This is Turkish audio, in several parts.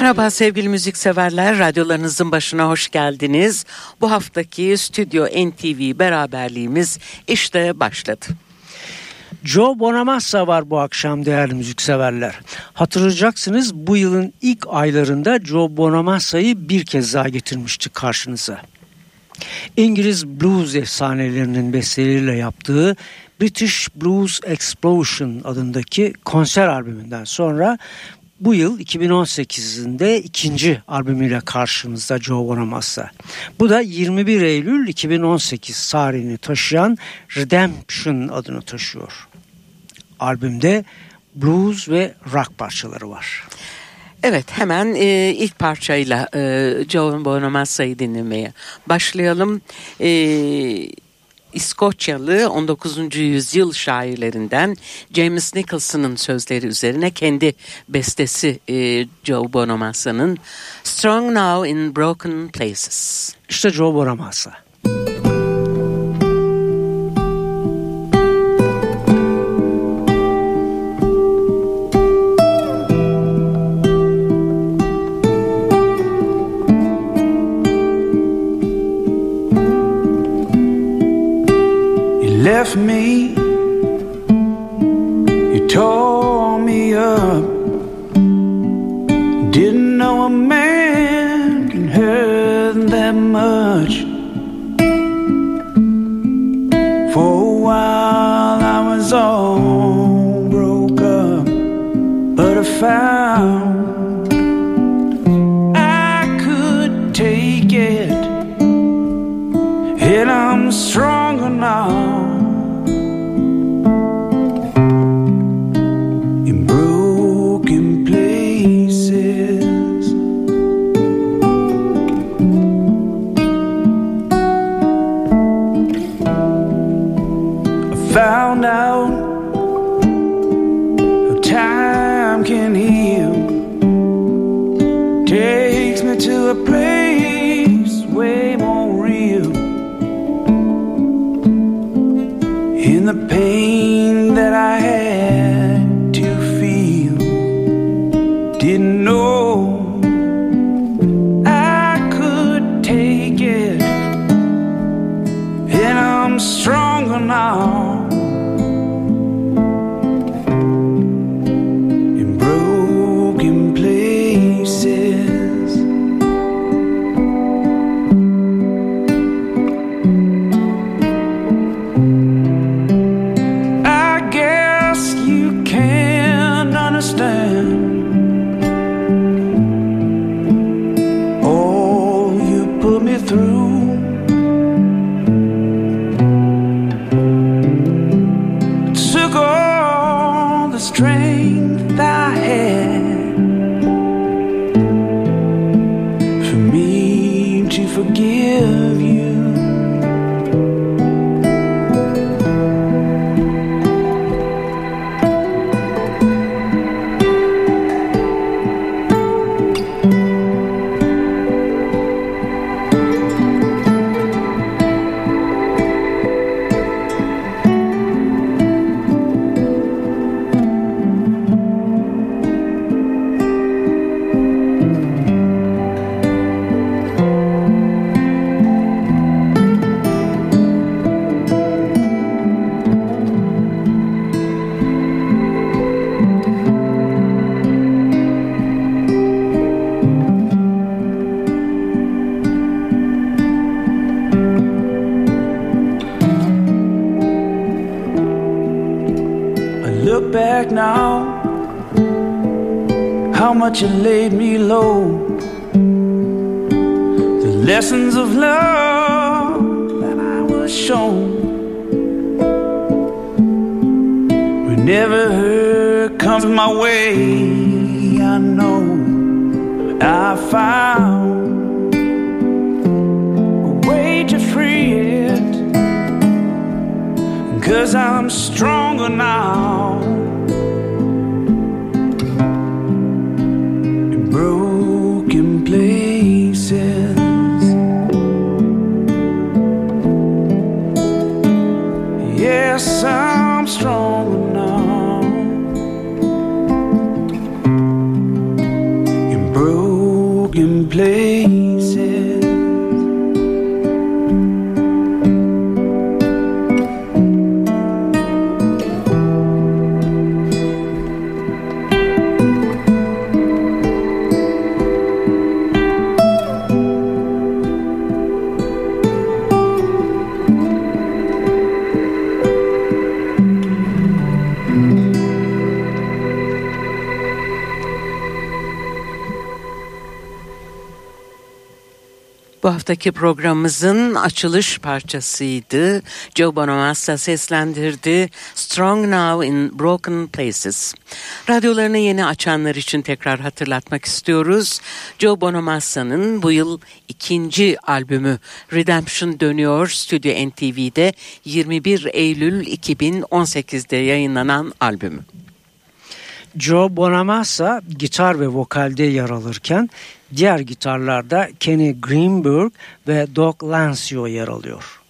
Merhaba sevgili müzikseverler, radyolarınızın başına hoş geldiniz. Bu haftaki Stüdyo NTV beraberliğimiz işte başladı. Joe Bonamassa var bu akşam değerli müzikseverler. Hatırlayacaksınız bu yılın ilk aylarında Joe Bonamassa'yı bir kez daha getirmiştik karşınıza. İngiliz blues efsanelerinin besteleriyle yaptığı British Blues Explosion adındaki konser albümünden sonra bu yıl 2018'inde ikinci albümüyle karşımızda Joe Bonamassa. Bu da 21 Eylül 2018 tarihini taşıyan Redemption adını taşıyor. Albümde blues ve rock parçaları var. Evet hemen e, ilk parçayla e, Joe Bonamassa'yı dinlemeye başlayalım. E, İskoçyalı 19. yüzyıl şairlerinden James Nicholson'ın sözleri üzerine kendi bestesi e, Joe Bonamassa'nın Strong Now in Broken Places. İşte Joe Bonamassa. Me. Time can heal. Takes me to a place strength I had for me to forgive. look back now, how much you laid me low. The lessons of love that I was shown whenever comes my way, I know I found a way to free it. Cause I'm stronger now coração. Haftaki programımızın açılış parçasıydı. Joe Bonamassa seslendirdi. Strong Now in Broken Places. Radyolarını yeni açanlar için tekrar hatırlatmak istiyoruz. Joe Bonamassa'nın bu yıl ikinci albümü Redemption dönüyor. Stüdyo NTV'de 21 Eylül 2018'de yayınlanan albümü. Joe Bonamassa gitar ve vokalde yer alırken diğer gitarlarda Kenny Greenberg ve Doc Lancio yer alıyor.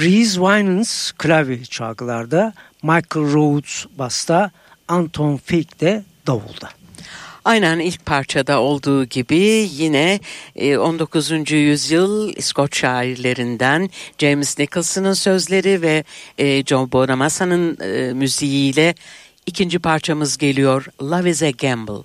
Reese Winans klavye çalgılarda, Michael Rhodes basta, Anton Fig de davulda. Aynen ilk parçada olduğu gibi yine 19. E, yüzyıl İskoç şairlerinden James Nicholson'ın sözleri ve e, John Bonamassa'nın e, müziğiyle ikinci parçamız geliyor. Love is a Gamble.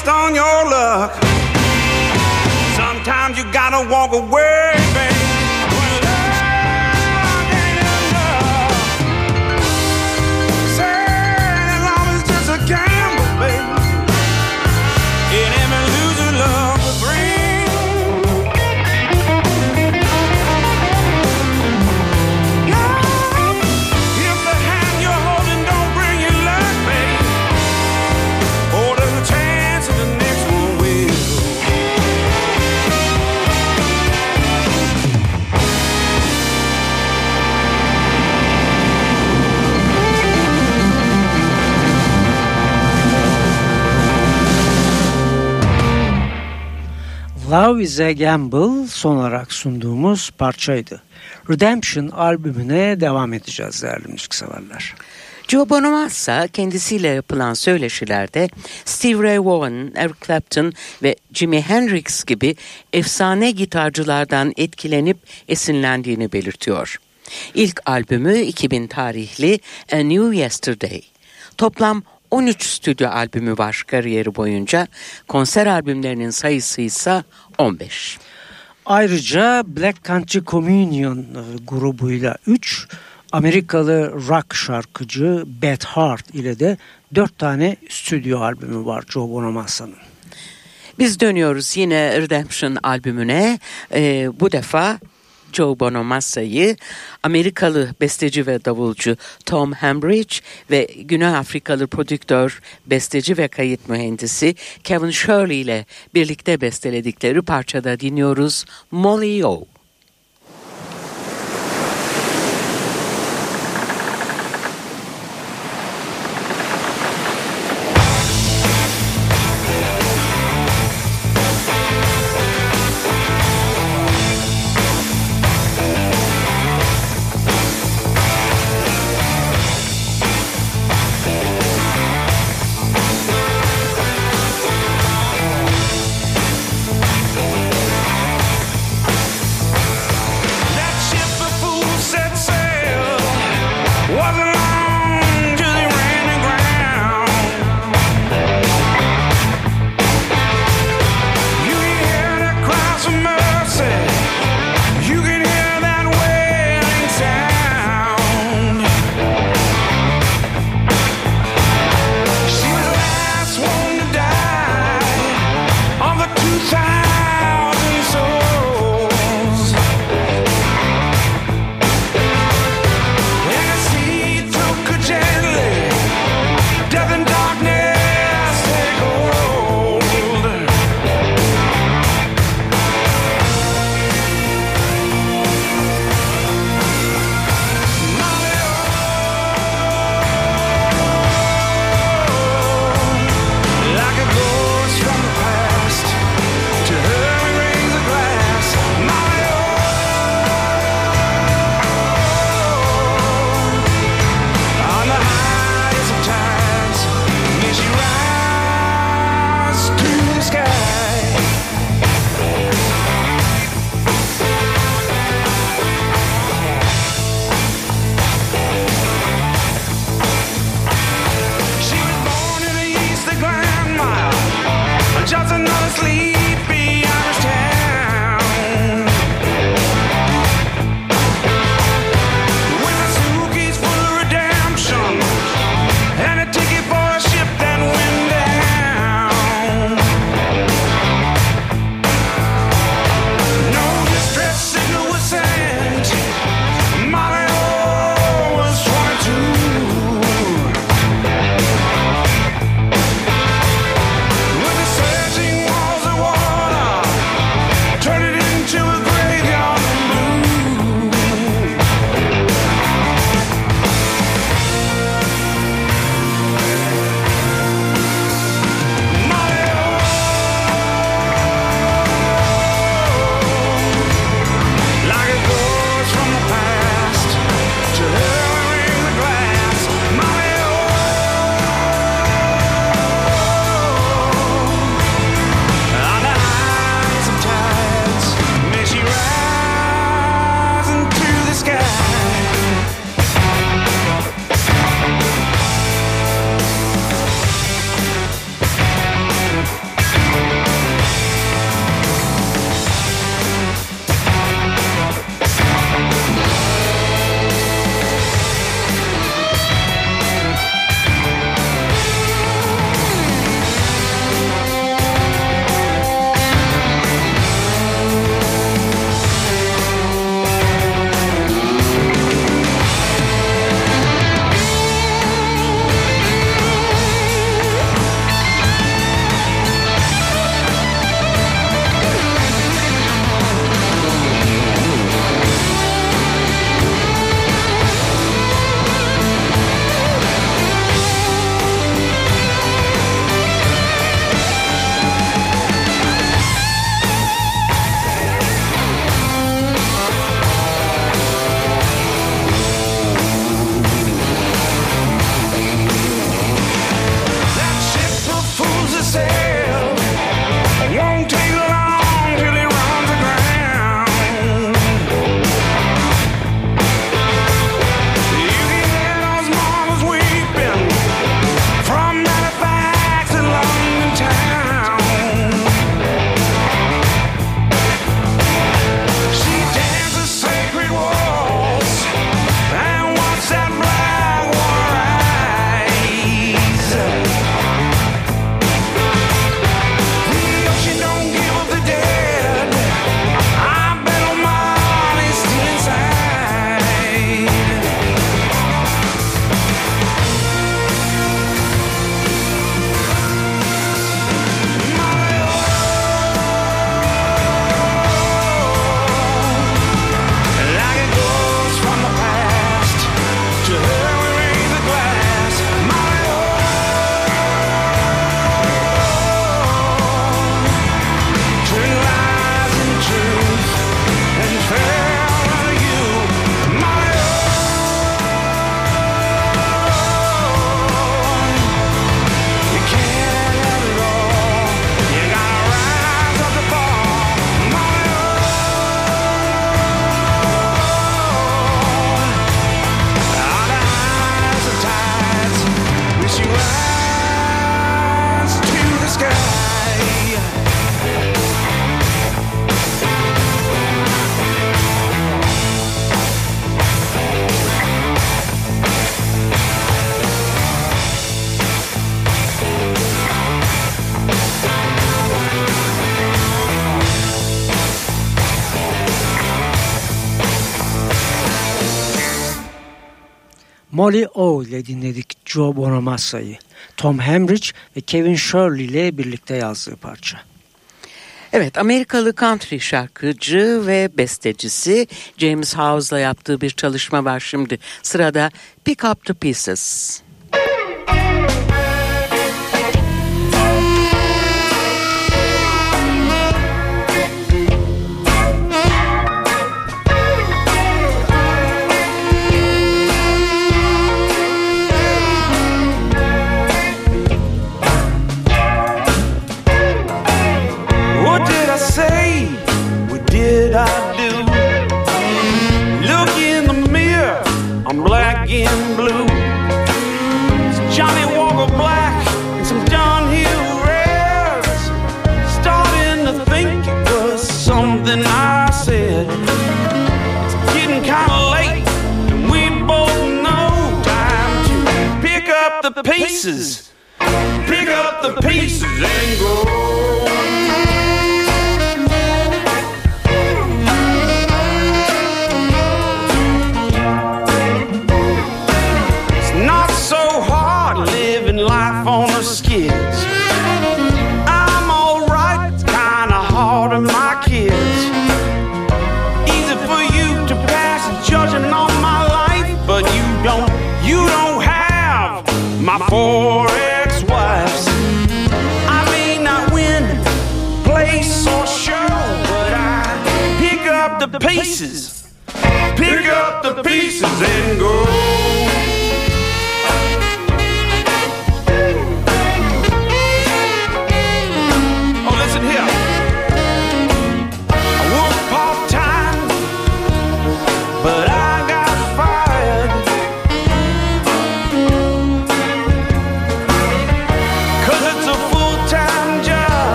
Trust on your luck. Sometimes you gotta walk away, babe. Love is a Gamble son olarak sunduğumuz parçaydı. Redemption albümüne devam edeceğiz değerli müzikseverler. Joe Bonamassa kendisiyle yapılan söyleşilerde Steve Ray Vaughan, Eric Clapton ve Jimi Hendrix gibi efsane gitarcılardan etkilenip esinlendiğini belirtiyor. İlk albümü 2000 tarihli A New Yesterday. Toplam 13 stüdyo albümü var kariyeri boyunca. Konser albümlerinin sayısı ise 15. Ayrıca Black Country Communion e, grubuyla 3, Amerikalı rock şarkıcı Beth Hart ile de 4 tane stüdyo albümü var Joe Bonamassa'nın. Biz dönüyoruz yine Redemption albümüne. Ee, bu defa Joe Bonamassa'yı Amerikalı besteci ve davulcu Tom Hambridge ve Güney Afrikalı prodüktör, besteci ve kayıt mühendisi Kevin Shirley ile birlikte besteledikleri parçada dinliyoruz Molly O. Molly O ile dinledik Joe Bonamassa'yı. Tom Hemrich ve Kevin Shirley ile birlikte yazdığı parça. Evet Amerikalı country şarkıcı ve bestecisi James House'la yaptığı bir çalışma var şimdi. Sırada Pick Up The Pieces. pieces. Pick up the pieces and go.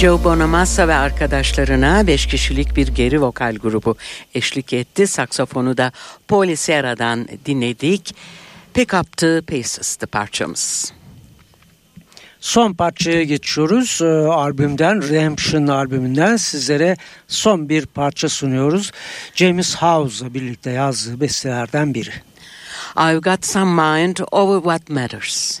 Joe Bonamassa ve arkadaşlarına 5 kişilik bir geri vokal grubu eşlik etti. Saksafonu da Paul Serra'dan dinledik. Pick Up The Paces'tı parçamız. Son parçaya geçiyoruz. E, albümden, Redemption albümünden sizlere son bir parça sunuyoruz. James House'la birlikte yazdığı bestelerden biri. I've got some mind over what matters.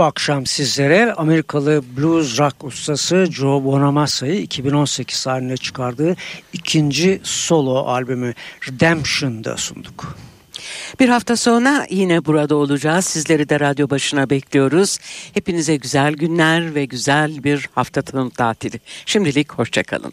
Bu akşam sizlere Amerikalı blues rock ustası Joe Bonamassa'yı 2018 haline çıkardığı ikinci solo albümü Redemption'da sunduk. Bir hafta sonra yine burada olacağız. Sizleri de radyo başına bekliyoruz. Hepinize güzel günler ve güzel bir hafta tanım tatili. Şimdilik hoşçakalın.